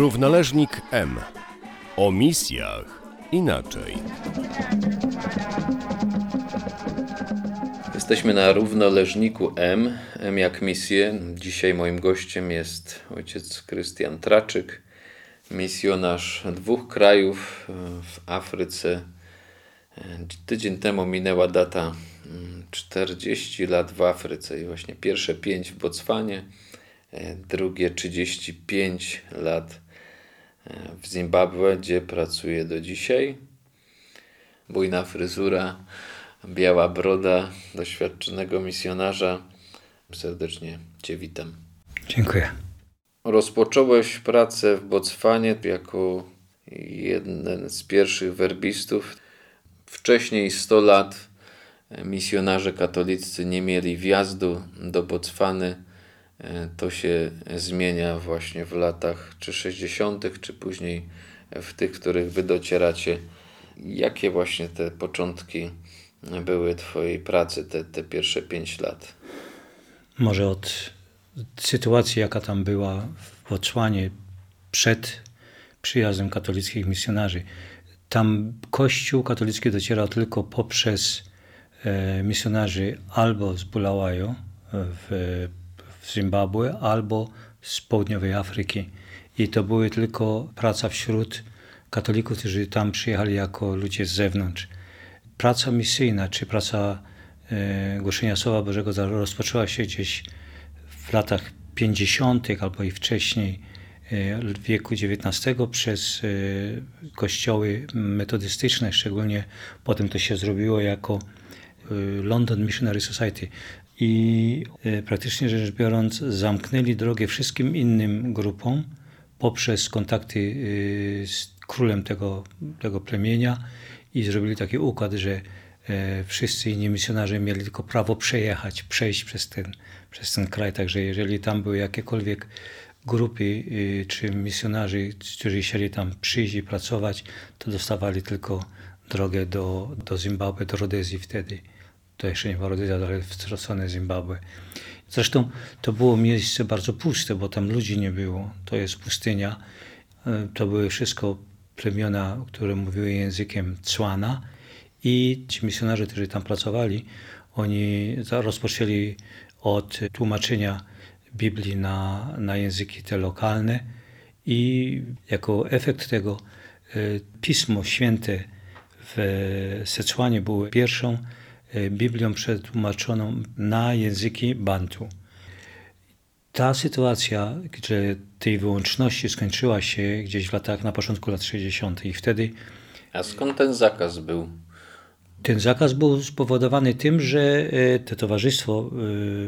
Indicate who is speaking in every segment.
Speaker 1: Równoleżnik M. O misjach inaczej.
Speaker 2: Jesteśmy na równoleżniku M, M jak misję. Dzisiaj moim gościem jest ojciec Krystian Traczyk, misjonarz dwóch krajów w Afryce. Tydzień temu minęła data 40 lat w Afryce i właśnie pierwsze 5 w Botswanie, drugie 35 lat w Zimbabwe, gdzie pracuję do dzisiaj. Bujna fryzura, biała broda doświadczonego misjonarza. Serdecznie Cię witam.
Speaker 3: Dziękuję.
Speaker 2: Rozpocząłeś pracę w Botswanie jako jeden z pierwszych werbistów. Wcześniej 100 lat misjonarze katolicy nie mieli wjazdu do Botswany. To się zmienia właśnie w latach czy 60., czy później w tych, których wy docieracie. Jakie właśnie te początki były Twojej pracy, te, te pierwsze 5 lat?
Speaker 3: Może od sytuacji, jaka tam była w Botswanie przed przyjazdem katolickich misjonarzy. Tam Kościół katolicki docierał tylko poprzez e, misjonarzy albo z Bulawayo w, w Zimbabwe, albo z południowej Afryki. I to były tylko praca wśród katolików, którzy tam przyjechali jako ludzie z zewnątrz. Praca misyjna, czy praca e, głoszenia Słowa Bożego rozpoczęła się gdzieś w latach 50. albo i wcześniej w wieku XIX przez kościoły metodystyczne, szczególnie potem to się zrobiło jako London Missionary Society. I praktycznie rzecz biorąc, zamknęli drogę wszystkim innym grupom poprzez kontakty z królem tego, tego plemienia i zrobili taki układ, że wszyscy inni misjonarze mieli tylko prawo przejechać, przejść przez ten, przez ten kraj. Także jeżeli tam były jakiekolwiek grupy czy misjonarzy, którzy chcieli tam przyjść i pracować, to dostawali tylko drogę do, do Zimbabwe, do Rodezji wtedy. Jeszcze nie była Rodezja, ale w stronę Zimbabwe. Zresztą to było miejsce bardzo puste, bo tam ludzi nie było. To jest pustynia. To były wszystko plemiona, które mówiły językiem Tswana i ci misjonarze, którzy tam pracowali, oni rozpoczęli od tłumaczenia Biblii na, na języki te lokalne i jako efekt tego Pismo Święte w Secłanie było pierwszą Biblią przetłumaczoną na języki Bantu. Ta sytuacja, gdzie tej wyłączności skończyła się gdzieś w latach, na początku lat 60. i wtedy...
Speaker 2: A skąd ten zakaz był?
Speaker 3: Ten zakaz był spowodowany tym, że to towarzystwo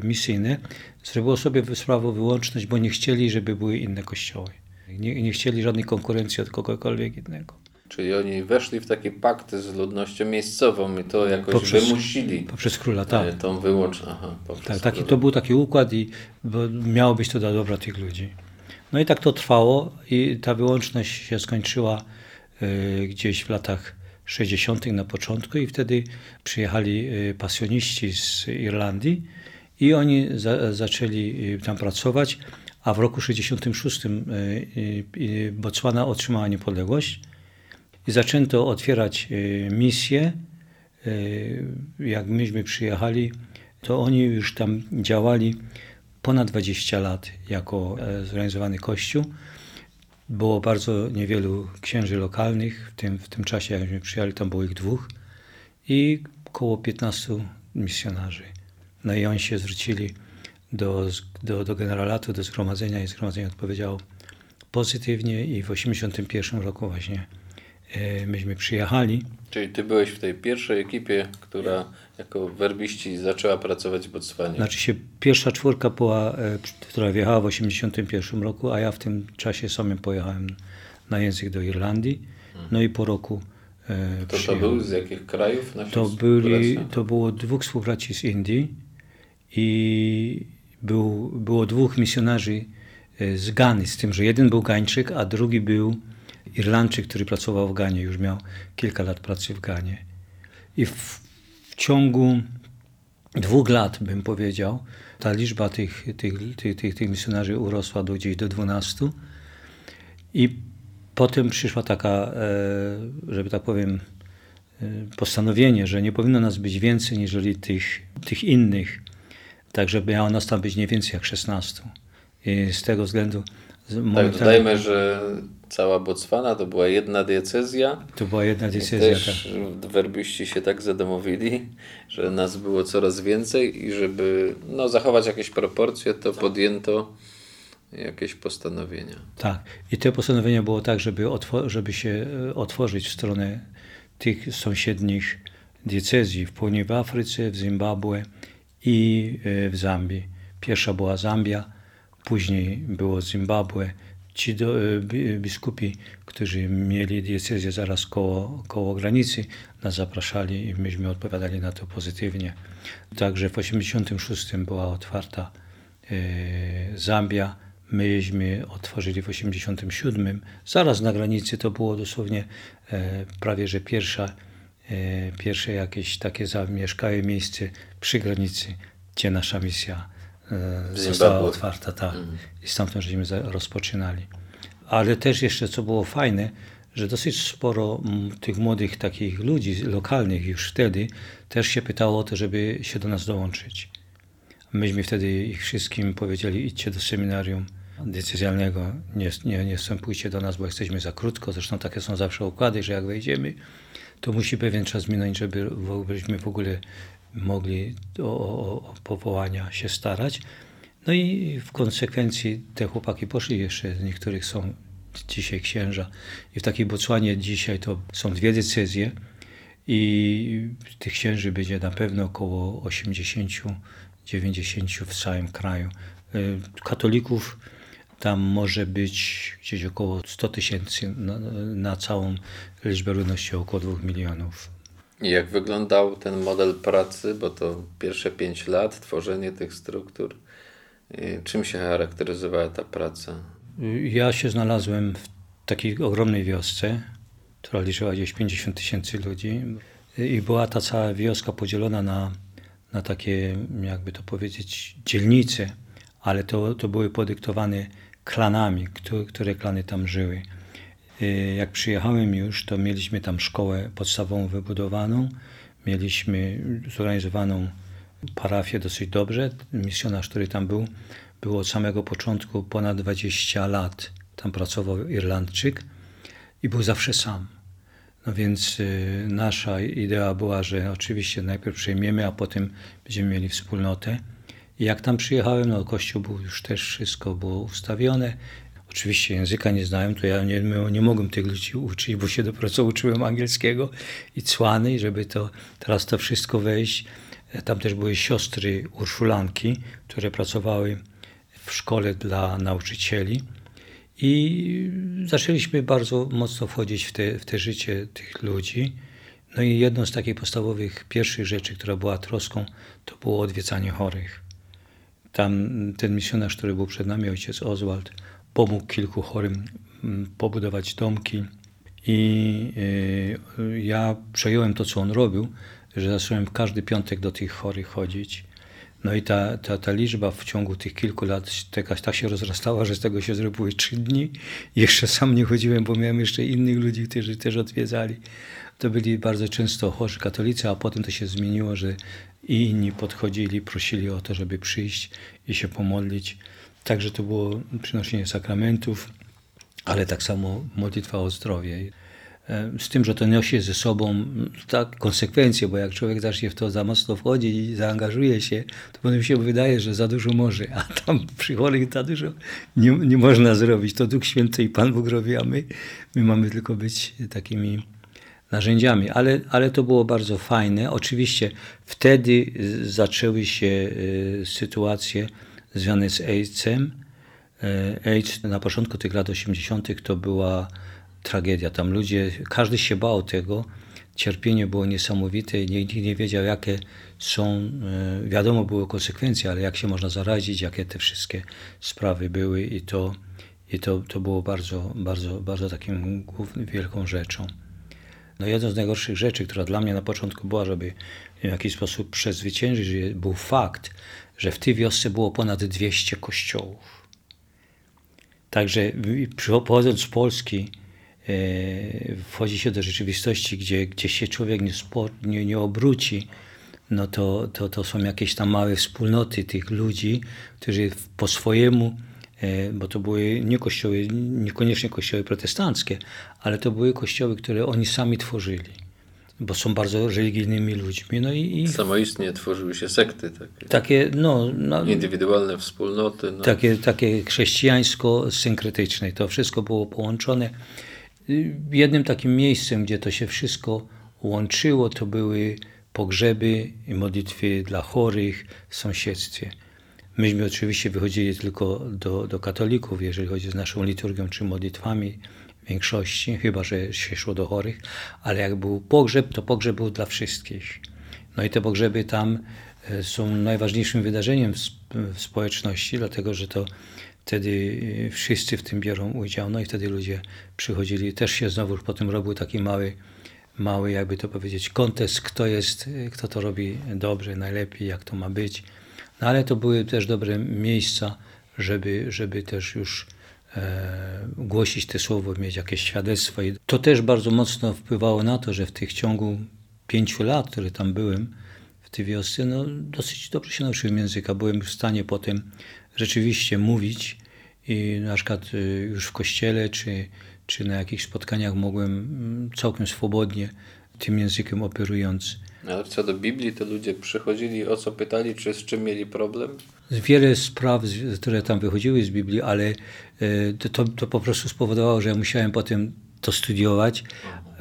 Speaker 3: misyjne zrobiło sobie sprawę wyłączność, bo nie chcieli, żeby były inne kościoły. Nie, nie chcieli żadnej konkurencji od kogokolwiek innego.
Speaker 2: Czyli oni weszli w takie pakty z ludnością miejscową i to jakoś poprzez, wymusili.
Speaker 3: Poprzez króla, tak.
Speaker 2: Tą wyłączność. Aha,
Speaker 3: tak, taki, to był taki układ i miało być to dla dobra tych ludzi. No i tak to trwało i ta wyłączność się skończyła y, gdzieś w latach 60. na początku i wtedy przyjechali pasjoniści z Irlandii i oni za, zaczęli tam pracować, a w roku 66 Botswana otrzymała niepodległość i zaczęto otwierać misje. Jak myśmy przyjechali, to oni już tam działali ponad 20 lat jako zorganizowany kościół. Było bardzo niewielu księży lokalnych, w tym, w tym czasie jakśmy przyjechali, tam było ich dwóch i około 15 misjonarzy. No i oni się zwrócili do, do, do generalatu, do zgromadzenia i zgromadzenie odpowiedziało pozytywnie i w 81 roku właśnie e, myśmy przyjechali.
Speaker 2: Czyli ty byłeś w tej pierwszej ekipie, która jako werbiści zaczęła pracować w Botswanie.
Speaker 3: Znaczy się pierwsza czwórka była, e, która wjechała w 81 roku, a ja w tym czasie samym pojechałem na język do Irlandii. No i po roku e,
Speaker 2: To to był z jakich krajów?
Speaker 3: To, byli, to było dwóch współbraci z Indii i był, było dwóch misjonarzy e, z Gany, z tym, że jeden był Gańczyk, a drugi był Irlandczyk, który pracował w Ganie, już miał kilka lat pracy w Ganie. I w, w ciągu dwóch lat, bym powiedział, ta liczba tych, tych, tych, tych, tych misjonarzy urosła do gdzieś do 12 I potem przyszła taka, żeby tak powiem, postanowienie, że nie powinno nas być więcej niż tych, tych innych, tak żeby miało nas tam być nie więcej jak 16. I z tego względu...
Speaker 2: Tak, dodajmy, że cała Botswana to była jedna diecezja.
Speaker 3: To była jedna diecezja,
Speaker 2: też tak. werbiści się tak zadomowili, że nas było coraz więcej i żeby no, zachować jakieś proporcje, to podjęto jakieś postanowienia.
Speaker 3: Tak. I to postanowienie było tak, żeby, żeby się e, otworzyć w stronę tych sąsiednich diecezji w w Afryce, w Zimbabwe i e, w Zambii. Pierwsza była Zambia, później było Zimbabwe. Ci do, e, biskupi, którzy mieli diecezję zaraz koło, koło granicy, nas zapraszali i myśmy odpowiadali na to pozytywnie. Także w 1986 była otwarta e, Zambia, myśmy otworzyli w 87. Zaraz na granicy to było dosłownie e, prawie, że pierwsza, e, pierwsze jakieś takie zamieszkałe miejsce przy granicy, gdzie nasza misja e, została otwarta. Tak. Mhm. I stamtąd żeśmy rozpoczynali. Ale też jeszcze, co było fajne, że dosyć sporo tych młodych takich ludzi lokalnych już wtedy też się pytało o to, żeby się do nas dołączyć. Myśmy wtedy ich wszystkim powiedzieli, idźcie do seminarium decyzjalnego nie, nie, nie wstępujcie do nas, bo jesteśmy za krótko. Zresztą takie są zawsze układy, że jak wejdziemy, to musi pewien czas minąć, żeby, żebyśmy w ogóle mogli o, o, powołania się starać. No i w konsekwencji te chłopaki poszli jeszcze, z niektórych są dzisiaj księża. I w takiej Botswanie dzisiaj to są dwie decyzje i tych księży będzie na pewno około 80-90 w całym kraju. Y, katolików tam może być gdzieś około 100 tysięcy na, na, całą liczbę ludności około 2 milionów.
Speaker 2: I jak wyglądał ten model pracy, bo to pierwsze 5 lat, tworzenie tych struktur, czym się charakteryzowała ta praca?
Speaker 3: Ja się znalazłem w takiej ogromnej wiosce, która liczyła gdzieś 50 tysięcy ludzi i była ta cała wioska podzielona na, na takie, jakby to powiedzieć, dzielnice, ale to, to były podyktowane klanami, które klany tam żyły. Y, jak przyjechałem już, to mieliśmy tam szkołę podstawową wybudowaną, mieliśmy zorganizowaną parafię dosyć dobrze. Misjonarz, który tam był, był od samego początku ponad 20 lat. Tam pracował Irlandczyk i był zawsze sam. No więc y, nasza idea była, że oczywiście najpierw przejmiemy, a potem będziemy mieli wspólnotę. I jak tam przyjechałem, no kościół był już też wszystko było ustawione. Oczywiście języka nie znałem, to ja nie, nie mogłem tych ludzi uczyć, bo się dopiero co uczyłem angielskiego i cłany, żeby to teraz to wszystko wejść. Tam też były siostry urszulanki, które pracowały w szkole dla nauczycieli. I zaczęliśmy bardzo mocno wchodzić w te, w te życie tych ludzi. No i jedną z takich podstawowych, pierwszych rzeczy, która była troską, to było odwiedzanie chorych. Tam ten misjonarz, który był przed nami, ojciec Oswald, pomógł kilku chorym mm, pobudować domki. I y, ja przejąłem to, co on robił, że zacząłem każdy piątek do tych chorych chodzić. No i ta, ta, ta liczba w ciągu tych kilku lat tak, tak się rozrastała, że z tego się zrobiły trzy dni. Jeszcze sam nie chodziłem, bo miałem jeszcze innych ludzi, którzy też odwiedzali. To byli bardzo często chorzy katolicy, a potem to się zmieniło, że i inni podchodzili, prosili o to, żeby przyjść i się pomodlić. Także to było przynoszenie sakramentów, ale tak samo modlitwa o zdrowie. E, z tym, że to niesie ze sobą tak konsekwencje, bo jak człowiek zacznie w to za mocno wchodzić i zaangażuje się, to potem się wydaje, że za dużo może, a tam przy chorych za dużo nie, nie można zrobić. To Duch Święty i Pan Bóg robi, a my, my mamy tylko być takimi narzędziami, ale, ale to było bardzo fajne. Oczywiście wtedy zaczęły się y, sytuacje związane z AIDS-em. Y, AIDS na początku tych lat 80. to była tragedia. Tam ludzie, każdy się bał tego. Cierpienie było niesamowite nikt nie wiedział, jakie są, y, wiadomo były konsekwencje, ale jak się można zarazić, jakie te wszystkie sprawy były i to, i to, to było bardzo, bardzo, bardzo taką wielką rzeczą. No jedną z najgorszych rzeczy, która dla mnie na początku była, żeby w jakiś sposób przezwyciężyć, był fakt, że w tej wiosce było ponad 200 kościołów. Także pochodząc z Polski, e, wchodzi się do rzeczywistości, gdzie, gdzie się człowiek nie, nie, nie obróci, no to, to, to są jakieś tam małe wspólnoty tych ludzi, którzy po swojemu, e, bo to były nie kościoły, niekoniecznie kościoły protestanckie, ale to były kościoły, które oni sami tworzyli bo są bardzo religijnymi ludźmi. No i, i
Speaker 2: Samoistnie tworzyły się sekty takie.
Speaker 3: Takie, no, no,
Speaker 2: Indywidualne wspólnoty. No.
Speaker 3: Takie, takie chrześcijańsko-synkretyczne. To wszystko było połączone. Jednym takim miejscem, gdzie to się wszystko łączyło, to były pogrzeby i modlitwy dla chorych w sąsiedztwie. Myśmy oczywiście wychodzili tylko do, do katolików, jeżeli chodzi z naszą liturgią czy modlitwami większości, chyba że się szło do chorych, ale jak był pogrzeb, to pogrzeb był dla wszystkich. No i te pogrzeby tam e, są najważniejszym wydarzeniem w, społeczności, dlatego że to wtedy e, wszyscy w tym biorą udział, no i wtedy ludzie przychodzili. Też się znowu po tym robił taki mały, mały, jakby to powiedzieć, kontest, kto jest, e, kto to robi dobrze, najlepiej, jak to ma być. No ale to były też dobre miejsca, żeby, żeby też już głosić te słowo, mieć jakieś świadectwo. I to też bardzo mocno wpływało na to, że w tych ciągu pięciu lat, które tam byłem, w tej wiosce, no, dosyć dobrze się nauczyłem języka. Byłem w stanie potem rzeczywiście mówić i na przykład y, już w kościele czy, czy na jakichś spotkaniach mogłem mm, całkiem swobodnie tym językiem operując.
Speaker 2: Ale co do Biblii, to ludzie przychodzili, o co pytali, czy z czym mieli problem?
Speaker 3: Wiele spraw, które tam wychodziły z Biblii, ale e, to, to po prostu spowodowało, że musiałem potem to studiować,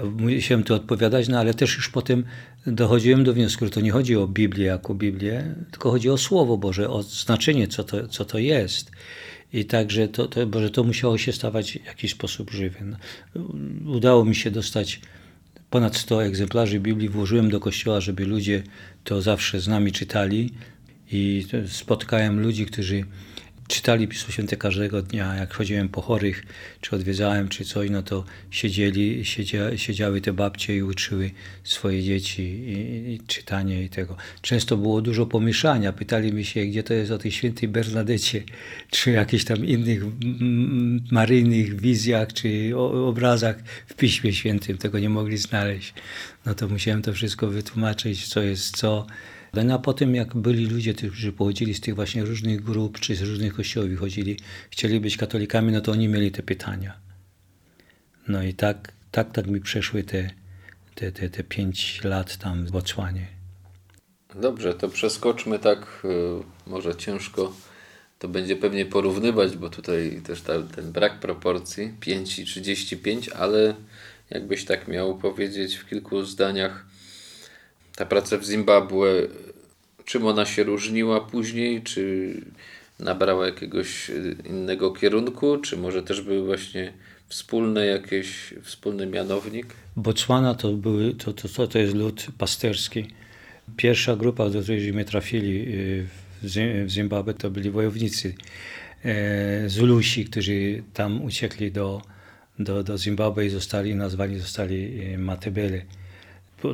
Speaker 3: musiałem to odpowiadać, no ale też już potem dochodziłem do wniosku, że to nie chodzi o Biblię jako Biblię, tylko chodzi o Słowo Boże, o znaczenie, co to, co to jest. I także to, to, że to musiało się stawać w jakiś sposób żywym. No, udało mi się dostać ponad 100 egzemplarzy Biblii, włożyłem do kościoła, żeby ludzie to zawsze z nami czytali. I spotkałem ludzi, którzy czytali Pismo Święte każdego dnia. Jak chodziłem po chorych, czy odwiedzałem, czy coś, no to siedzieli, siedzia, siedziały te babcie i uczyły swoje dzieci i, i, czytanie i tego. Często było dużo pomieszania. Pytali mi się, gdzie to jest o tej świętej Bernadecie, czy jakichś tam innych maryjnych wizjach, czy obrazach w Piśmie Świętym. Tego nie mogli znaleźć. No to musiałem to wszystko wytłumaczyć, co jest co. No a potem jak byli ludzie, którzy pochodzili z tych właśnie różnych grup, czy z różnych kościołów chodzili, chcieli być katolikami, no to oni mieli te pytania. No i tak, tak, tak mi przeszły te, te, te, te pięć lat tam w Botswanie.
Speaker 2: Dobrze, to przeskoczmy tak, y, może ciężko to będzie pewnie porównywać, bo tutaj też ta, ten brak proporcji 5 i 35, ale jakbyś tak miał powiedzieć w kilku zdaniach, ta praca w Zimbabwe, czym ona się różniła później? Czy nabrała jakiegoś innego kierunku? Czy może też były właśnie wspólne jakieś, wspólny mianownik?
Speaker 3: Botswana to, były, to, to, to jest lud pasterski. Pierwsza grupa, do której my trafili y, w Zimbabwe, to byli wojownicy e, Zulusi, którzy tam uciekli do, do, do Zimbabwe i zostali nazwani zostali Matebele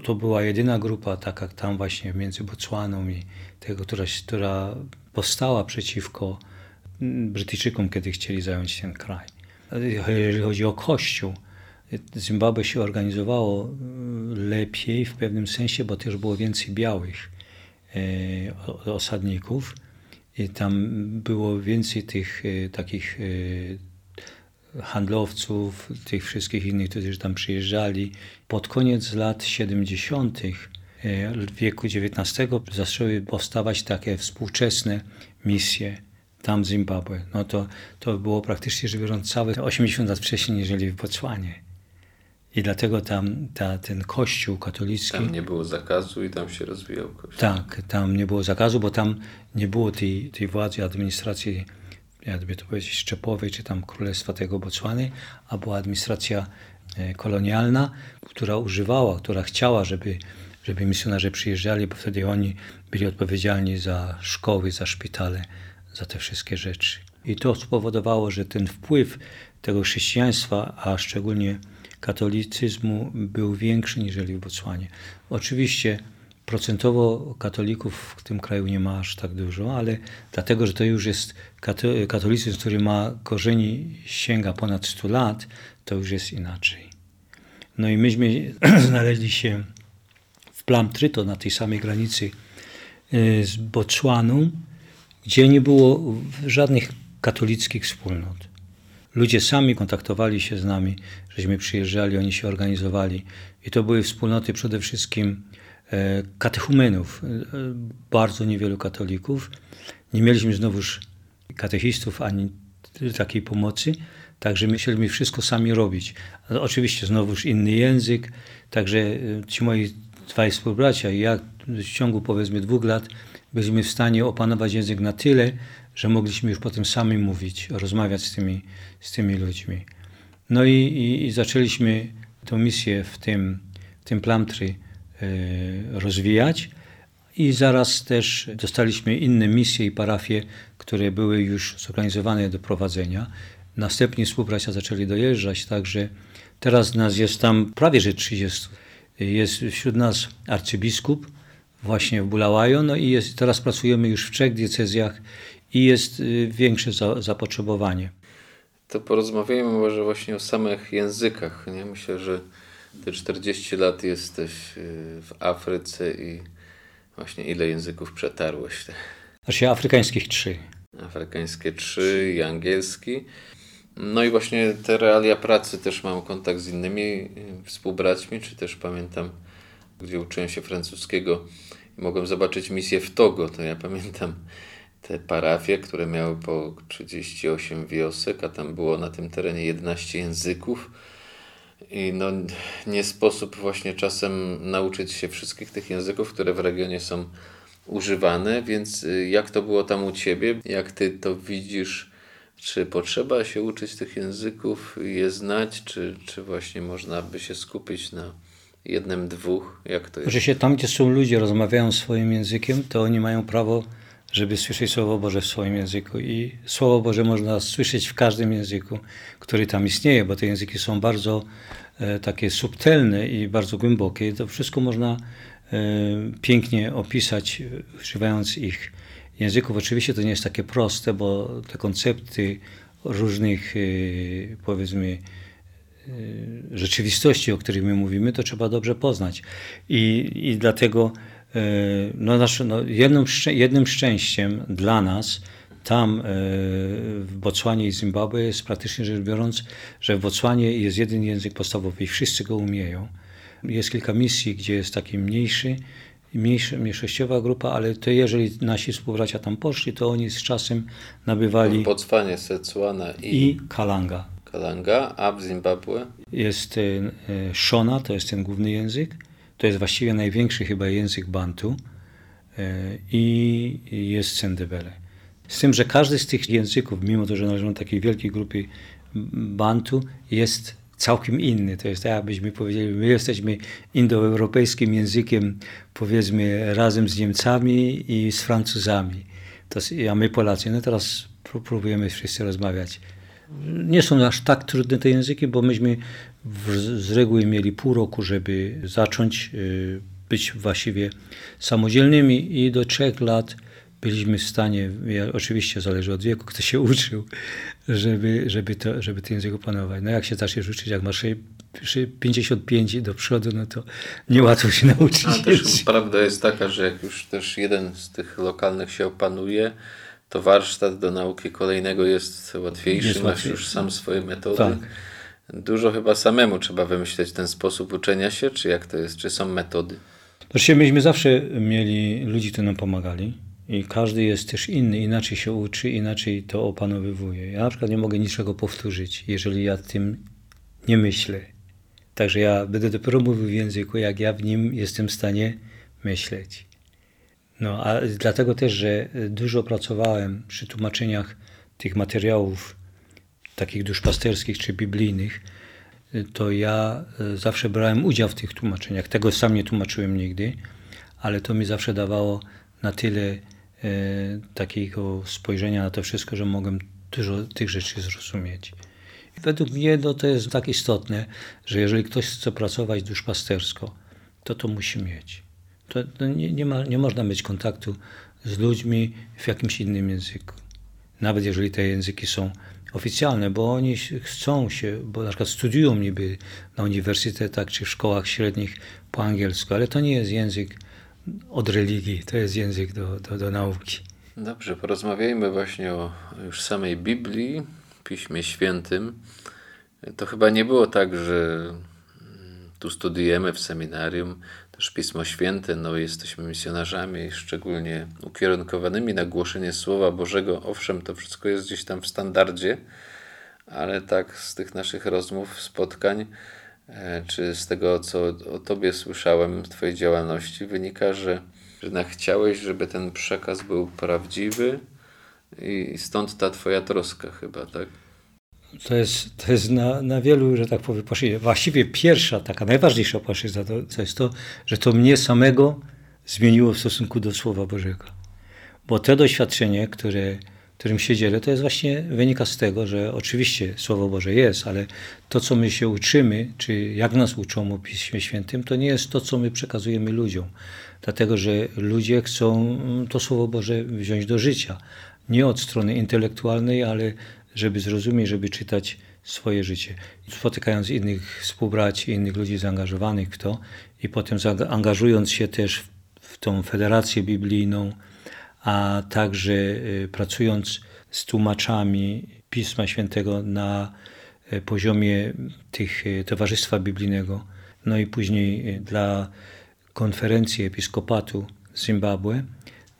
Speaker 3: to była jedyna grupa taka tam właśnie między Botswaną i tego, która, która powstała przeciwko Brytyjczykom, kiedy chcieli zająć ten kraj. Jeżeli chodzi o Kościół, Zimbabwe się organizowało mm, lepiej w pewnym sensie, bo też było więcej białych e, osadników i tam było więcej tych e, takich e, handlowców, tych wszystkich innych, którzy tam przyjeżdżali. Pod koniec lat 70. E, wieku XIX zaczęły powstawać takie współczesne misje tam w Zimbabwe. No to, to było praktycznie rzecz biorąc całe 80 lat wcześniej, niżeli w Botswanie. I dlatego tam ta, ten kościół katolicki.
Speaker 2: Tam nie było zakazu i tam się rozwijał kościół.
Speaker 3: Tak, tam nie było zakazu, bo tam nie było tej, tej władzy administracji jakby to powiedzieć, szczepowej, czy tam Królestwa tego Botswany, a była administracja e, kolonialna, która używała, która chciała, żeby, żeby misjonarze przyjeżdżali, bo wtedy oni byli odpowiedzialni za szkoły, za szpitale, za te wszystkie rzeczy. I to spowodowało, że ten wpływ tego chrześcijaństwa, a szczególnie katolicyzmu, był większy niż w Botswanie. Oczywiście procentowo katolików w tym kraju nie ma aż tak dużo, ale dlatego, że to już jest katolicyzm, który ma korzeni, sięga ponad 100 lat, to już jest inaczej. No i myśmy znaleźli się w Plamtry, to na tej samej granicy y, z Botswaną, gdzie nie było żadnych katolickich wspólnot. Ludzie sami kontaktowali się z nami, żeśmy przyjeżdżali, oni się organizowali. I to były wspólnoty przede wszystkim e, katechumenów, e, bardzo niewielu katolików. Nie mieliśmy znowuż katechistów ani takiej pomocy, także musieliśmy wszystko sami robić. Oczywiście znowuż inny język, także e, ci moi dwaj współbracia i ja w ciągu powiedzmy dwóch lat byliśmy w stanie opanować język na tyle, że mogliśmy już potem sami mówić, rozmawiać z tymi, z tymi ludźmi. No i, i, i zaczęliśmy tę misję w tym, w tym Plamtry e, rozwijać i zaraz też dostaliśmy inne misje i parafie, które były już zorganizowane do prowadzenia. Następni współbracia zaczęli dojeżdżać, także teraz nas jest tam prawie że 30. Jest wśród nas arcybiskup właśnie w Bulawajo, no i jest, teraz pracujemy już w trzech diecezjach i jest y, większe zapotrzebowanie.
Speaker 2: To porozmawiajmy może właśnie o samych językach. Nie? Myślę, że te 40 lat jesteś y, w Afryce i właśnie ile języków przetarłeś?
Speaker 3: Znaczy afrykańskich trzy.
Speaker 2: Afrykańskie trzy i angielski. No i właśnie te realia pracy też mam kontakt z innymi y, współbraćmi, czy też pamiętam, gdzie uczyłem się francuskiego i mogłem zobaczyć misję w Togo, to ja pamiętam te parafie, które miały po 38 wiosek, a tam było na tym terenie 11 języków. I no, nie sposób właśnie czasem nauczyć się wszystkich tych języków, które w regionie są używane, więc y, jak to było tam u Ciebie? Jak Ty to widzisz? Czy potrzeba się uczyć tych języków, je znać, czy, czy właśnie można by się skupić na jednym, dwóch? Jak to jest?
Speaker 3: Że się tam, gdzie są ludzie, rozmawiają swoim językiem, to oni mają prawo żeby słyszeć Słowo Boże w swoim języku. I Słowo Boże można słyszeć w każdym języku, który tam istnieje, bo te języki są bardzo e, takie subtelne i bardzo głębokie. To wszystko można e, pięknie opisać, używając ich języków. Oczywiście to nie jest takie proste, bo te koncepty różnych, e, powiedzmy, e, rzeczywistości, o których my mówimy, to trzeba dobrze poznać. I, i dlatego no, nasz, no, jednym, jednym szczęściem dla nas tam e, w Botswanie i Zimbabwe jest praktycznie rzecz biorąc, że w Botswanie jest jeden język podstawowy i wszyscy go umieją. Jest kilka misji, gdzie jest taki mniejszy, mniejszy, mniejszościowa grupa, ale to jeżeli nasi współbracia tam poszli, to oni z czasem nabywali...
Speaker 2: W Botswanie, Setswana i...
Speaker 3: i Kalanga.
Speaker 2: Kalanga, a w Zimbabwe?
Speaker 3: Jest e, Shona, to jest ten główny język, to jest właściwie największy chyba język bantu e, i jest Sendebele. Z tym, że każdy z tych języków, mimo to, że należą do takiej wielkiej grupy bantu, jest całkiem inny. To jest tak, jakbyśmy powiedzieli, my jesteśmy indoeuropejskim językiem, powiedzmy, razem z Niemcami i z Francuzami. To, a my Polacy, no teraz próbujemy wszyscy rozmawiać. Nie są aż tak trudne te języki, bo myśmy z reguły mieli pół roku, żeby zacząć y, być właściwie samodzielnymi i do trzech lat byliśmy w stanie, oczywiście zależy od wieku, kto się uczył, żeby, żeby, to, żeby ten język opanować. No jak się zaczniesz uczyć, jak masz 55 do przodu, no to niełatwo się nauczyć. A
Speaker 2: też prawda jest taka, że jak już też jeden z tych lokalnych się opanuje, to warsztat do nauki kolejnego jest łatwiejszy, jest masz już sam swoje metody. Tak. Dużo chyba samemu trzeba wymyśleć ten sposób uczenia się, czy jak to jest, czy są metody?
Speaker 3: Znaczy, myśmy zawsze mieli ludzi, którzy nam pomagali i każdy jest też inny, inaczej się uczy, inaczej to opanowywuje. Ja na przykład nie mogę niczego powtórzyć, jeżeli ja tym nie myślę. Także ja będę dopiero mówił w języku, jak ja w nim jestem w stanie myśleć. No, a dlatego też, że dużo pracowałem przy tłumaczeniach tych materiałów takich duszpasterskich czy biblijnych, to ja e, zawsze brałem udział w tych tłumaczeniach. Tego sam nie tłumaczyłem nigdy, ale to mi zawsze dawało na tyle e, takiego spojrzenia na to wszystko, że mogłem dużo tych rzeczy zrozumieć. Według mnie no, to jest tak istotne, że jeżeli ktoś chce pracować duszpastersko, to to musi mieć. To, to nie, nie, ma, nie można mieć kontaktu z ludźmi w jakimś innym języku. Nawet jeżeli te języki są oficjalne, bo oni chcą się, bo na przykład studiują niby na uniwersytetach czy w szkołach średnich po angielsku, ale to nie jest język od religii, to jest język do, do, do nauki.
Speaker 2: Dobrze, porozmawiajmy właśnie o już samej Biblii, Piśmie Świętym. To chyba nie było tak, że tu studiujemy w seminarium też Pismo Święte, no jesteśmy misjonarzami, szczególnie ukierunkowanymi na głoszenie Słowa Bożego. Owszem, to wszystko jest gdzieś tam w standardzie, ale tak z tych naszych rozmów, spotkań, e, czy z tego, co o Tobie słyszałem w Twojej działalności, wynika, że, że chciałeś, żeby ten przekaz był prawdziwy i stąd ta Twoja troska chyba, tak?
Speaker 3: To jest, to jest na, na wielu, że tak powiem, płaszczyznach. Właściwie pierwsza, taka najważniejsza płaszczyzna to, to jest to, że to mnie samego zmieniło w stosunku do Słowa Bożego. Bo to doświadczenie, które, którym się dzielę, to jest właśnie wynika z tego, że oczywiście Słowo Boże jest, ale to, co my się uczymy, czy jak nas uczą o Piśmie Świętym, to nie jest to, co my przekazujemy ludziom. Dlatego, że ludzie chcą to Słowo Boże wziąć do życia. Nie od strony intelektualnej, ale żeby zrozumieć, żeby czytać swoje życie. Spotykając innych współbraci, innych ludzi zaangażowanych w to i potem angażując się też w tą federację biblijną, a także y, pracując z tłumaczami Pisma Świętego na y, poziomie tych y, Towarzystwa Biblijnego, no i później dla konferencji episkopatu Zimbabwe,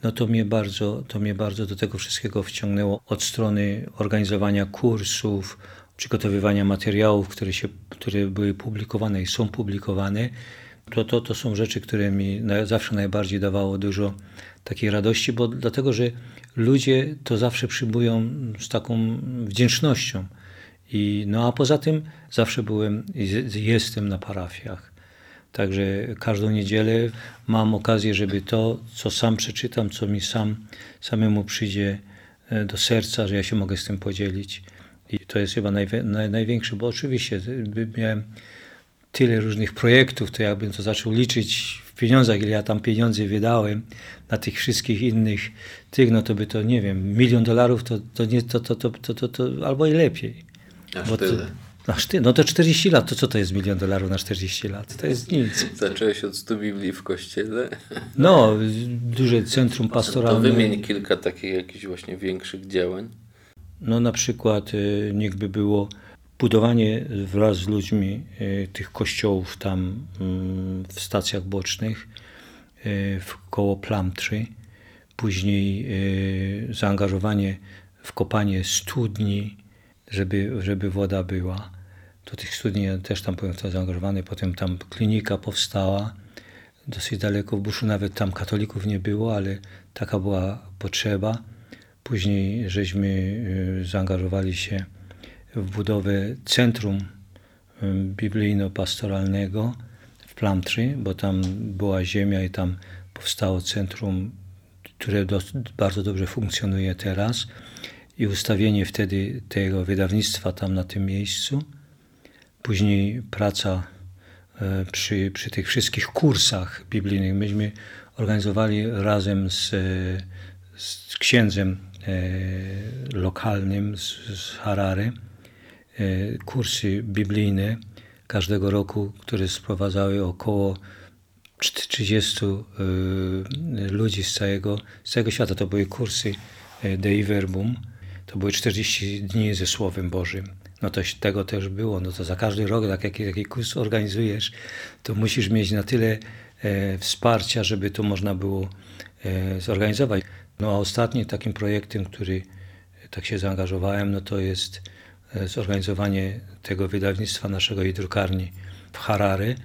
Speaker 3: no to mnie bardzo, to mnie bardzo do tego wszystkiego wciągnęło od strony organizowania kursów, przygotowywania materiałów, które, się, które były publikowane i są publikowane. To, to, to są rzeczy, które mi zawsze najbardziej dawało dużo takiej radości, bo dlatego, że ludzie to zawsze przyjmują z taką wdzięcznością. I, no a poza tym zawsze byłem, jestem na parafiach. Także każdą niedzielę mam okazję, żeby to, co sam przeczytam, co mi sam samemu przyjdzie e, do serca, że ja się mogę z tym podzielić. I to jest chyba naj, naj, największe, bo oczywiście miałem tyle różnych projektów, to jakbym to zaczął liczyć w pieniądzach, ile ja tam pieniędzy wydałem na tych wszystkich innych tych, no to by to, nie wiem, milion dolarów to, to, nie, to, to, to, to, to, to albo i lepiej.
Speaker 2: Aż tyle.
Speaker 3: Aż ty, no to 40 lat, to co to jest milion dolarów na 40 lat? To jest nic.
Speaker 2: Zacząłeś od 100 Biblii w kościele?
Speaker 3: No, duże centrum pastoralne.
Speaker 2: To wymień kilka takich jakichś właśnie większych działań.
Speaker 3: No na przykład y, niechby było budowanie wraz z ludźmi y, tych kościołów tam y, w stacjach bocznych y, w koło Plamtry. Później zaangażowanie w kopanie studni, żeby, żeby woda była do tych studni też tam byłem zaangażowany. Potem tam klinika powstała dosyć daleko w buszu, nawet tam katolików nie było, ale taka była potrzeba. Później żeśmy y, zaangażowali się w budowę centrum y, biblijno-pastoralnego w Plamtry, bo tam była ziemia i tam powstało centrum, które do, bardzo dobrze funkcjonuje teraz i ustawienie wtedy tego wydawnictwa tam na tym miejscu. Później praca e, przy, przy tych wszystkich kursach biblijnych. Myśmy organizowali razem z, z księdzem e, lokalnym z, z Harary e, kursy biblijne każdego roku, które sprowadzały około 30 ludzi z całego, z całego świata. To były kursy Dei Verbum. To były 40 dni ze Słowem Bożym no to tego też było. No to za każdy rok, tak jak taki kurs organizujesz, to musisz mieć na tyle e, wsparcia, żeby to można było e, zorganizować. No a ostatnim takim projektem, który tak się zaangażowałem, no to jest e, zorganizowanie tego wydawnictwa naszego i drukarni w Harare.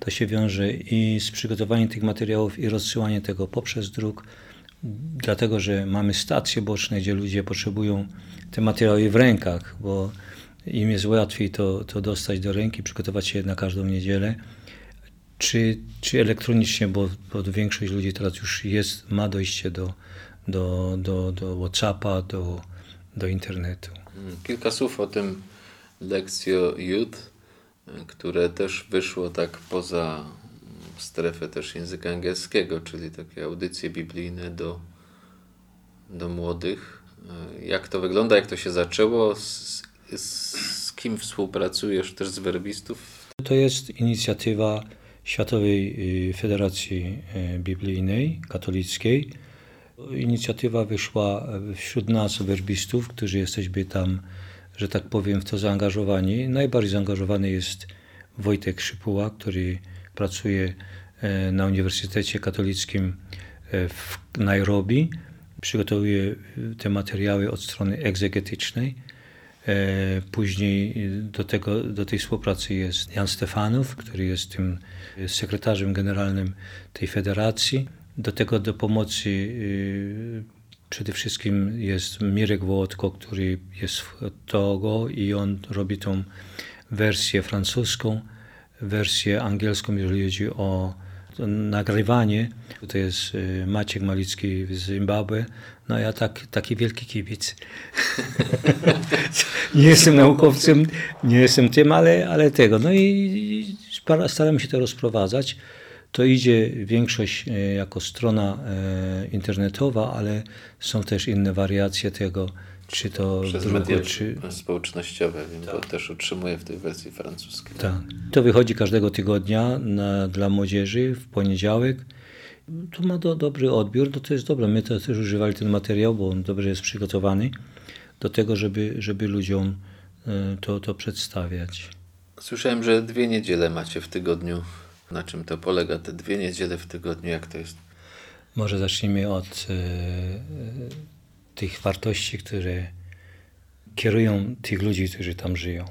Speaker 3: To się wiąże i z przygotowaniem tych materiałów i rozsyłaniem tego poprzez druk, dlatego że mamy stacje boczne, gdzie ludzie potrzebują te materiały w rękach, bo im jest łatwiej to, to dostać do ręki, przygotować się na każdą niedzielę, czy, czy elektronicznie, bo, bo większość ludzi teraz już jest, ma dojście do, do, do, do Whatsappa, do, do internetu.
Speaker 2: Kilka słów o tym Lekcjo Youth, które też wyszło tak poza strefę też języka angielskiego, czyli takie audycje biblijne do, do młodych. Jak to wygląda, jak to się zaczęło? Z, z, kim współpracujesz też z werbistów?
Speaker 3: To jest inicjatywa Światowej y, Federacji y, Biblijnej, katolickiej. Inicjatywa wyszła wśród nas, werbistów, którzy jesteśmy tam, że tak powiem, w to zaangażowani. Najbardziej zaangażowany jest Wojtek Szypuła, który pracuje e, na Uniwersytecie Katolickim e, w Nairobi. Przygotowuje te materiały od strony egzegetycznej. E, później do, tego, do tej współpracy jest Jan Stefanów, który jest tym sekretarzem generalnym tej federacji. Do tego do pomocy y, przede wszystkim jest Mirek Wołodko, który jest w Togo i on robi tą wersję francuską, wersję angielską, jeżeli chodzi o nagrywanie. To jest y, Maciek Malicki z Zimbabwe. No ja tak, taki wielki kibic. nie jestem naukowcem, nie jestem tym, ale, ale tego. No i staram się to rozprowadzać. To idzie większość e, jako strona e, internetowa, ale są też inne wariacje tego, czy to
Speaker 2: Przez
Speaker 3: drugo,
Speaker 2: media
Speaker 3: czy...
Speaker 2: społecznościowe, tak. to też utrzymuję w tej wersji francuskiej.
Speaker 3: Tak. To wychodzi każdego tygodnia na, dla młodzieży w poniedziałek. To ma do, dobry odbiór, no to jest dobre. My to też używali ten materiał, bo on dobrze jest przygotowany do tego, żeby, żeby ludziom e, to, to przedstawiać.
Speaker 2: Słyszałem, że dwie niedziele macie w tygodniu. Na czym to polega, te dwie niedziele w tygodniu, jak to jest?
Speaker 3: Może zacznijmy od e, tych wartości, które kierują tych ludzi, którzy tam żyją.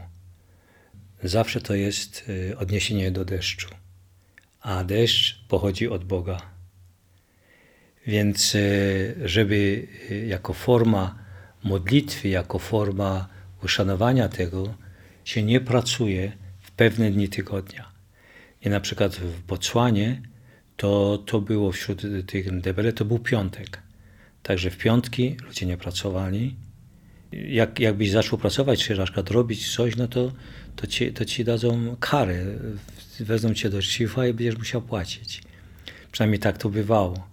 Speaker 3: Zawsze to jest e, odniesienie do deszczu, a deszcz pochodzi od Boga. Więc, e, żeby e, jako forma modlitwy, jako forma uszanowania tego, się nie pracuje w pewne dni tygodnia. I na przykład w Botswanie to, to było wśród tych debele, to był piątek. Także w piątki ludzie nie pracowali. Jak, jakbyś zaczął pracować, czy na robić coś, no to, to, ci, to ci dadzą karę. Wezmą cię do szifa i będziesz musiał płacić. Przynajmniej tak to bywało.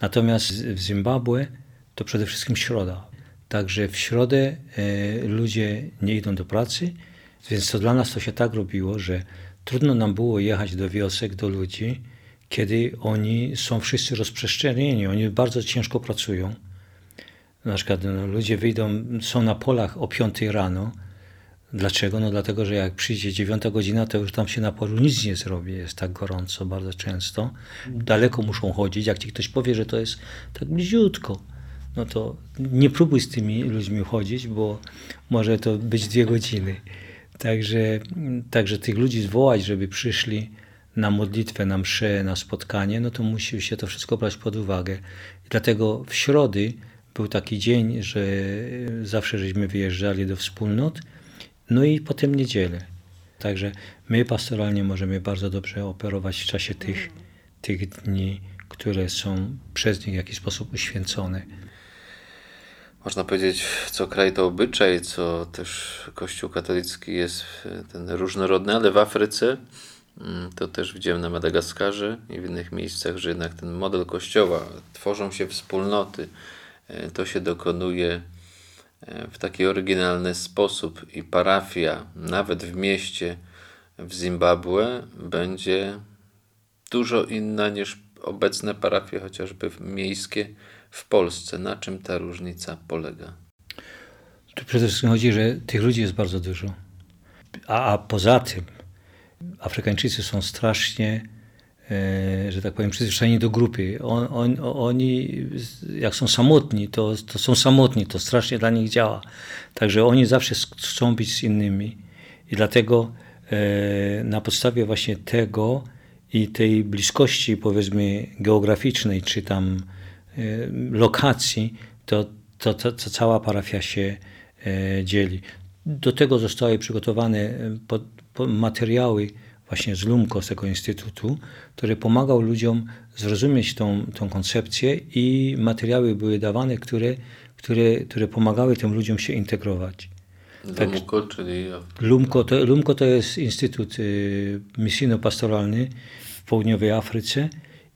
Speaker 3: Natomiast w Zimbabwe to przede wszystkim środa. Także w środę e, ludzie nie idą do pracy, więc to dla nas to się tak robiło, że trudno nam było jechać do wiosek, do ludzi, kiedy oni są wszyscy rozprzestrzenieni, oni bardzo ciężko pracują. Na przykład no, ludzie wyjdą, są na polach o 5 rano. Dlaczego? No dlatego, że jak przyjdzie 9 godzina, to już tam się na polu nic nie zrobi. Jest tak gorąco bardzo często. Daleko muszą chodzić. Jak ci ktoś powie, że to jest tak bliziutko, no to nie próbuj z tymi ludźmi chodzić, bo może to być dwie godziny. Także, także tych ludzi zwołać, żeby przyszli na modlitwę, na mszę, na spotkanie, no to musi się to wszystko brać pod uwagę. I dlatego w środy był taki dzień, że zawsze żeśmy wyjeżdżali do wspólnot, no i potem niedzielę. Także my pastoralnie możemy bardzo dobrze operować w czasie tych, tych dni, które są przez nich w jakiś sposób uświęcone
Speaker 2: można powiedzieć, co kraj to obyczaj, co też Kościół katolicki jest ten różnorodny, ale w Afryce to też widziałem na Madagaskarze i w innych miejscach, że jednak ten model kościoła, tworzą się wspólnoty, e, to się dokonuje e, w taki oryginalny sposób i parafia, nawet w mieście w Zimbabwe, będzie dużo inna niż obecne parafie, chociażby miejskie w Polsce. Na czym ta różnica polega?
Speaker 3: Tu przede wszystkim chodzi, że tych ludzi jest bardzo dużo. A, a poza tym Afrykańczycy są strasznie, e, że tak powiem, przyzwyczajeni do grupy. On, on, oni, jak są samotni, to, to są samotni, to strasznie dla nich działa. Także oni zawsze chcą być z innymi. I dlatego e, na podstawie właśnie tego i tej bliskości, powiedzmy, geograficznej, czy tam E, lokacji, to, to, to, to cała parafia się dzieli. Do tego zostały przygotowane e, materiały właśnie z LUMKO, z tego instytutu, który pomagał ludziom zrozumieć tą, tą koncepcję i materiały były dawane, które, które, które pomagały tym ludziom się integrować.
Speaker 2: LUMKO, czyli...
Speaker 3: LUMKO to, LUMKO to jest instytut y, misyjno-pastoralny w południowej Afryce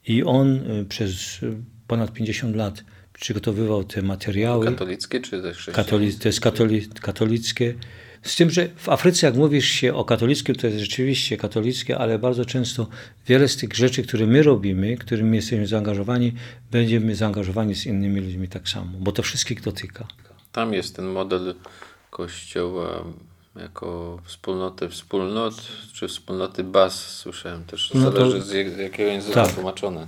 Speaker 3: i on e, przez ponad 50 lat przygotowywał te materiały.
Speaker 2: Katolickie czy też chrześcijańskie?
Speaker 3: To jest katoli, katolickie. Z tym, że w Afryce, jak mówisz się o katolickim, to jest rzeczywiście katolickie, ale bardzo często wiele z tych rzeczy, które my robimy, którymi jesteśmy zaangażowani, będziemy zaangażowani z innymi ludźmi tak samo, bo to wszystkich dotyka.
Speaker 2: Tam jest ten model kościoła jako wspólnoty wspólnot, czy wspólnoty baz, słyszałem też,
Speaker 3: No to-
Speaker 2: zależy z jak- jakiego języka
Speaker 3: Tak.
Speaker 2: tłumaczone.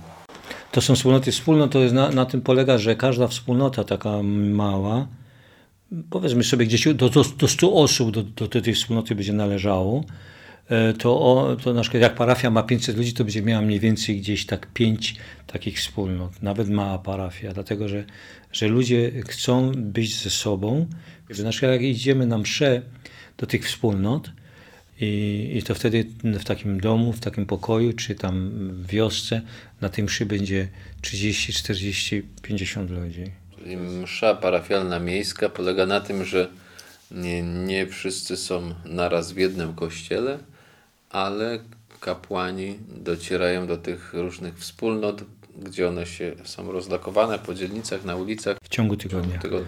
Speaker 3: To są wspólnoty wspólnot, to jest na, na tym polega, że każda wspólnota taka mała, powiedzmy sobie gdzieś do, do, do 100 osób do, do, tej wspólnoty będzie należało, e, to, o, to na przykład jak parafia ma 500 ludzi, to będzie miała mniej więcej gdzieś tak 5 takich wspólnot, nawet mała parafia, dlatego że, że ludzie chcą być ze sobą, na przykład jak idziemy na mszę do tych wspólnot, i, I to wtedy w takim domu, w takim pokoju, czy tam w wiosce, na tym mszy będzie 30, 40, 50 ludzi.
Speaker 2: Czyli msza parafialna miejska polega na tym, że nie, nie wszyscy są naraz w jednym kościele, ale kapłani docierają do tych różnych wspólnot, gdzie one się są rozlokowane po dzielnicach, na ulicach.
Speaker 3: W ciągu tygodnia.
Speaker 2: Tego,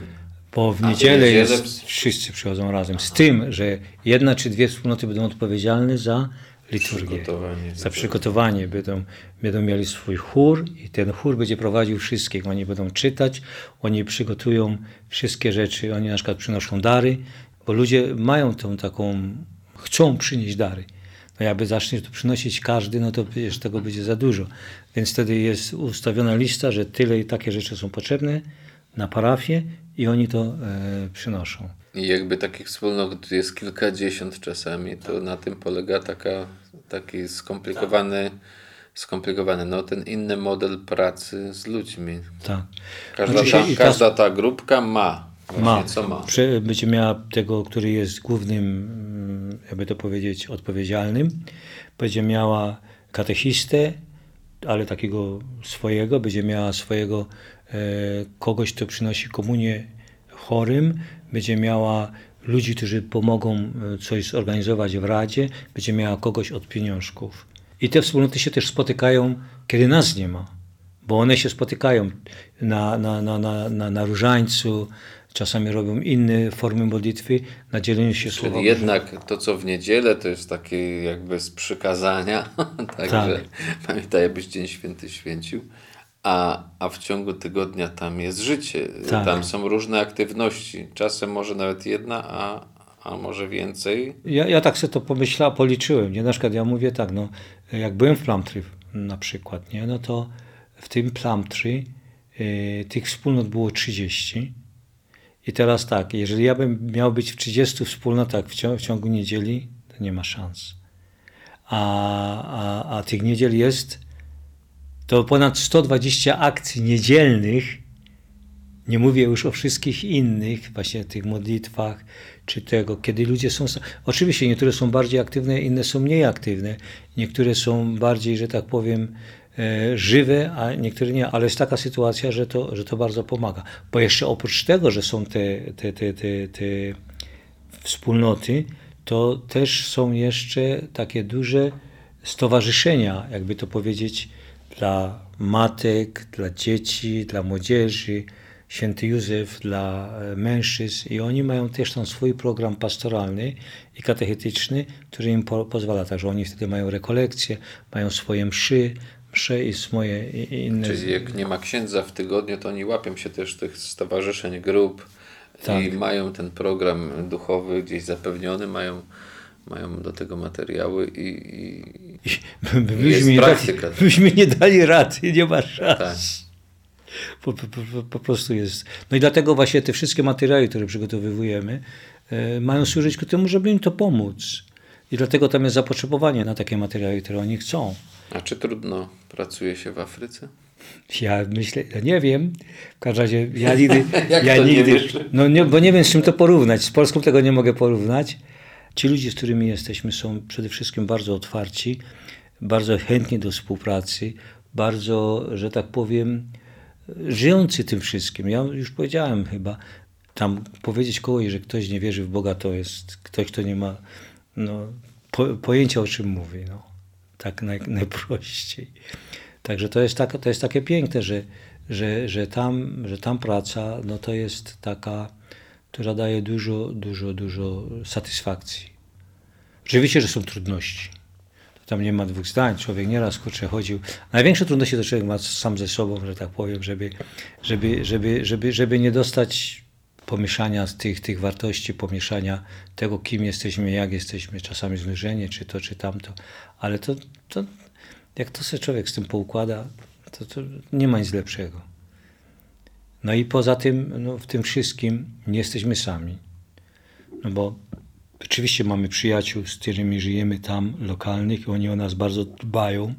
Speaker 3: Bo w niedzielę jest, wszyscy przychodzą razem. Z tym, że jedna czy dwie wspólnoty będą odpowiedzialne za liturgię.
Speaker 2: Przygotowanie.
Speaker 3: Za przygotowanie. Będą, będą mieli swój chór i ten chór będzie prowadził wszystkich. Oni będą czytać, oni przygotują wszystkie rzeczy. Oni na przykład przynoszą dary, bo ludzie mają tą taką, chcą przynieść dary. No jakby zaczniesz to przynosić każdy, no to przecież tego będzie za dużo. Więc wtedy jest ustawiona lista, że tyle i takie rzeczy są potrzebne na parafię i oni to e, przynoszą.
Speaker 2: I jakby takich wspólnot jest kilkadziesiąt czasami, to na tym polega taka, taki skomplikowany, skomplikowany, no ten inny model pracy z ludźmi.
Speaker 3: Tak.
Speaker 2: Każda,
Speaker 3: Znaczy
Speaker 2: ta,
Speaker 3: się ta-
Speaker 2: każda ta grupka ma.
Speaker 3: Ma.
Speaker 2: co ma.
Speaker 3: Prze- Będzie miała tego, który jest głównym, mm, jakby to powiedzieć, odpowiedzialnym. Będzie miała katechistę, ale takiego swojego. Będzie miała swojego kogoś, kto przynosi komunię chorym. Będzie miała ludzi, którzy pomogą e, coś zorganizować w Radzie. Będzie miała kogoś od pieniążków. I te wspólnoty się też spotykają, kiedy nas nie ma bo one się spotykają na, na, na, na, na, na różańcu, czasami robią inne formy modlitwy, na dzieleniu się słowami.
Speaker 2: Czyli jednak to, co w niedzielę, to jest takie jakby z przykazania, także pamiętaj, abyś Dzień Święty święcił, a, a w ciągu tygodnia tam jest życie,
Speaker 3: Tak.
Speaker 2: tam są różne aktywności, czasem może nawet jedna, a, a może więcej.
Speaker 3: Ja, ja tak sobie to pomyślałem, policzyłem. Nie? Na przykład ja mówię tak, no, jak byłem w Plumtree na przykład, nie? no to w tym Plumtree y, tych wspólnot było 30. I teraz tak, jeżeli ja bym miał być w 30 wspólnotach w, cią- w ciągu niedzieli, to nie ma szans. A, a, a tych niedziel jest to ponad 120 akcji niedzielnych, nie mówię już o wszystkich innych, właśnie tych modlitwach, czy tego, kiedy ludzie są. Oczywiście niektóre są bardziej aktywne, inne są mniej aktywne. Niektóre są bardziej, że tak powiem, e, żywe, a niektóre nie. Ale jest taka sytuacja, że to, że to bardzo pomaga. Bo jeszcze oprócz tego, że są te, te, te, te, te wspólnoty, to też są jeszcze takie duże stowarzyszenia, jakby to powiedzieć, dla matek, dla dzieci, dla młodzieży, Święty Józef dla e, mężczyzn i oni mają też tam swój program pastoralny i katechetyczny, który im po, pozwala, także oni wtedy mają rekolekcje, mają swoje mszy, msze i swoje i- i inne...
Speaker 2: Czyli jak nie ma księdza w tygodniu, to oni łapią się też tych stowarzyszeń, grup
Speaker 3: Tak.
Speaker 2: i mają ten program duchowy gdzieś zapewniony, mają, mają do tego materiały i, i
Speaker 3: Byśmy
Speaker 2: Jest
Speaker 3: nie, dali, byśmy nie dali rady, nie ma szans.
Speaker 2: Tak.
Speaker 3: Po, po, po, prostu jest. No i dlatego właśnie te wszystkie materiały, które przygotowujemy, e, mają służyć ku temu, żeby im to pomóc. I dlatego tam jest zapotrzebowanie na takie materiały, które oni chcą.
Speaker 2: A czy trudno pracuje się w Afryce?
Speaker 3: Ja myślę, ja nie wiem. W każdym razie ja nigdy. Ja
Speaker 2: nie
Speaker 3: nigdy
Speaker 2: wiesz?
Speaker 3: no nie, bo nie wiem, z czym to porównać. Z Polską tego nie mogę porównać. Ci ludzie, z którymi jesteśmy, są przede wszystkim bardzo otwarci, bardzo chętni do współpracy, bardzo, że tak powiem, żyjący tym wszystkim. Ja już powiedziałem chyba, tam powiedzieć kogoś, że ktoś nie wierzy w Boga, to jest ktoś, kto nie ma no, po, pojęcia, o czym mówi. No. tak naj, najprościej. Także to jest, tak, to jest takie piękne, że, że, że, tam, że tam praca no to jest taka, która daje dużo, dużo, dużo satysfakcji. Oczywiście, że są trudności. Tam nie ma dwóch zdań. Człowiek nieraz kurczę chodził. Największe trudności to człowiek ma sam ze sobą, że tak powiem, żeby, żeby, żeby, żeby, żeby nie dostać pomieszania tych, tych wartości, pomieszania tego, kim jesteśmy, jak jesteśmy, czasami znużenie, czy to, czy tamto. Ale to, to jak to sobie człowiek z tym poukłada, to, to nie ma nic lepszego. No i poza tym, no, w tym wszystkim nie jesteśmy sami. No bo oczywiście mamy przyjaciół, z którymi żyjemy tam, lokalnych, oni o nas bardzo dbają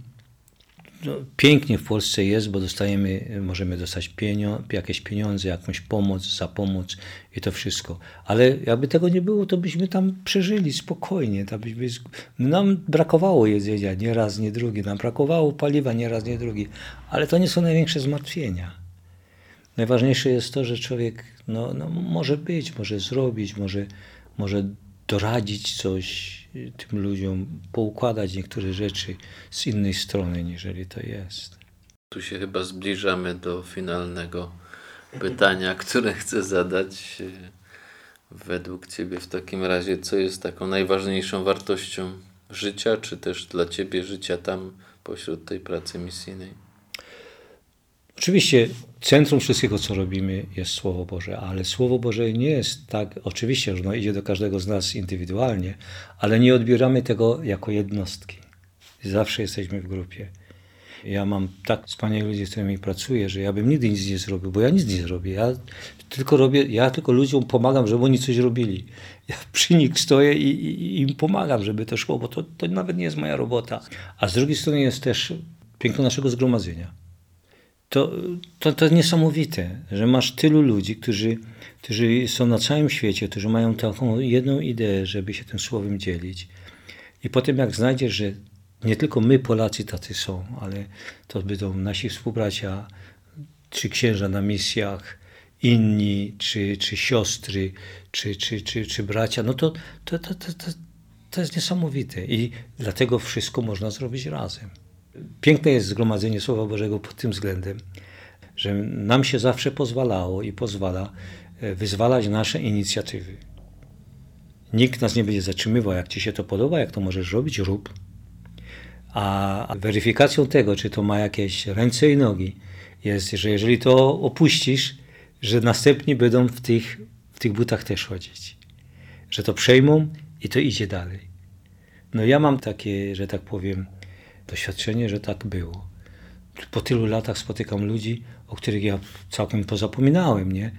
Speaker 3: no, pięknie w Polsce jest, bo dostajemy, możemy dostać pienio, jakieś pieniądze, jakąś pomoc, za pomoc i to wszystko. Ale jakby tego nie było, to byśmy tam przeżyli spokojnie. Byśmy, nam brakowało jedzenia, nie raz, nie drugi. Nam brakowało paliwa, nie raz, nie drugi. Ale to nie są największe zmartwienia. Najważniejsze jest to, że człowiek no, no, może być, może zrobić, może, może doradzić coś, tym ludziom poukładać niektóre rzeczy z innej strony, niżeli to jest.
Speaker 2: Tu się chyba zbliżamy do finalnego pytania, które chcę zadać. Według Ciebie w takim razie, co jest taką najważniejszą wartością życia, czy też dla Ciebie życia tam pośród tej pracy misyjnej?
Speaker 3: Oczywiście centrum wszystkiego, co robimy, jest Słowo Boże, ale Słowo Boże nie jest tak, oczywiście, że ono idzie do każdego z nas indywidualnie, ale nie odbieramy tego jako jednostki. Zawsze jesteśmy w grupie. Ja mam tak wspaniałych ludzi, z którymi pracuję, że ja bym nigdy nic nie zrobił, bo ja nic nie zrobię. Ja tylko robię, ja tylko ludziom pomagam, żeby oni coś robili. Ja przy nich stoję i, i, im pomagam, żeby to szło, bo to, to nawet nie jest moja robota. A z drugiej strony jest też piękno naszego zgromadzenia to, to, to niesamowite, że masz tylu ludzi, którzy, którzy są na całym świecie, którzy mają taką jedną ideę, żeby się tym słowem dzielić. I potem jak znajdziesz, że nie tylko my Polacy tacy są, ale to będą nasi współbracia, czy księża na misjach, inni, czy, czy siostry, czy, czy, czy, czy bracia, no to, to, to, to, to, to jest niesamowite. I dlatego wszystko można zrobić razem. Piękne jest zgromadzenie Słowa Bożego pod tym względem, że nam się zawsze pozwalało i pozwala e, wyzwalać nasze inicjatywy. Nikt nas nie będzie zatrzymywał, jak ci się to podoba, jak to możesz robić, rób. A weryfikacją tego, czy to ma jakieś ręce i nogi, jest, że jeżeli to opuścisz, że następni będą w tych, w tych butach też chodzić. Że to przejmą i to idzie dalej. No ja mam takie, że tak powiem, doświadczenie, że tak było. Po tylu latach spotykam ludzi, o których ja całkiem pozapominałem, nie?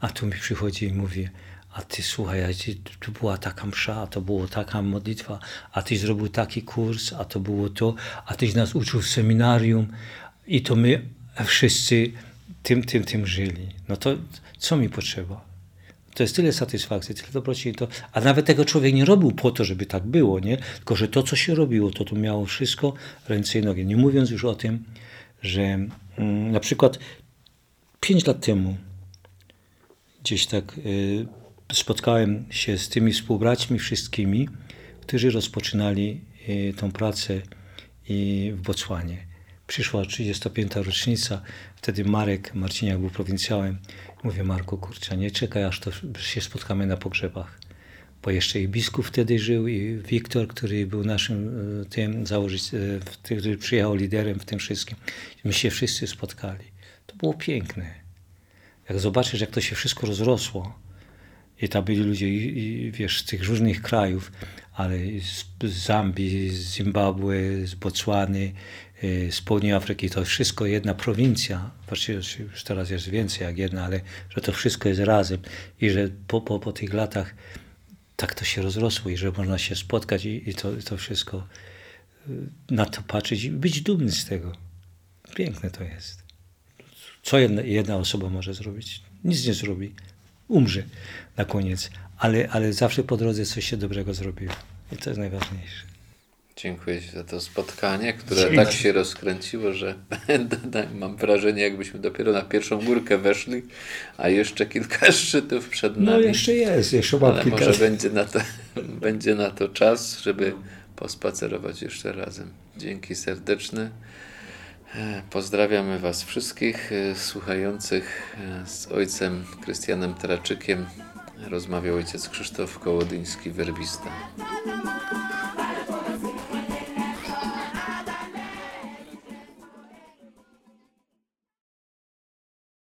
Speaker 3: A tu mi przychodzi i mówi, a ty słuchaj, a ty, tu była taka msza, a to była taka modlitwa, a tyś zrobił taki kurs, a to było to, a tyś nas uczył w seminarium i to my wszyscy tym, tym, tym żyli. No to co mi potrzeba? To jest tyle satysfakcji, tyle dobroci. To, a nawet tego człowiek nie robił po to, żeby tak było, nie? Tylko, że to, co się robiło, to tu miało wszystko ręce i nogi. Nie mówiąc już o tym, że mm, na przykład pięć lat temu gdzieś tak y, spotkałem się z tymi współbraćmi wszystkimi, którzy rozpoczynali y, tą pracę y, w Botswanie. Przyszła 35. rocznica, wtedy Marek Marciniak był prowincjałem Mówię, Marku, kurczę, nie czekaj, aż to się spotkamy na pogrzebach. Bo jeszcze i biskup wtedy żył, i Wiktor, który był naszym e, tym założyć, e, który przyjechał liderem w tym wszystkim. My się wszyscy spotkali. To było piękne. Jak zobaczysz, jak to się wszystko rozrosło, i tam byli ludzie, wiesz, z tych różnych krajów, ale z Zambii, z Zimbabwe, z Botswany, Y, z południa Afryki, to wszystko jedna prowincja, właściwie już teraz jest więcej jak jedna, ale że to wszystko jest razem i że po, po, po tych latach tak to się rozrosło i że można się spotkać i, i to, to wszystko y, na to patrzeć i być dumny z tego. Piękne to jest. Co jedna, jedna osoba może zrobić? Nic nie zrobi. Umrze na koniec, ale, ale zawsze po drodze coś się dobrego zrobiło. I to jest najważniejsze.
Speaker 2: Dziękuję Ci za to spotkanie, które Dzięki. tak się rozkręciło, że mam wrażenie, jakbyśmy dopiero na pierwszą górkę weszli, a jeszcze kilka szczytów przed no, nami.
Speaker 3: No jeszcze jest, jeszcze mam
Speaker 2: Ale kilka. może będzie na, to, będzie na to czas, żeby pospacerować jeszcze razem. Dzięki serdeczne. Pozdrawiamy Was wszystkich e, słuchających e, z ojcem Krystianem Traczykiem. Rozmawiał ojciec Krzysztof Kołodyński, werbista.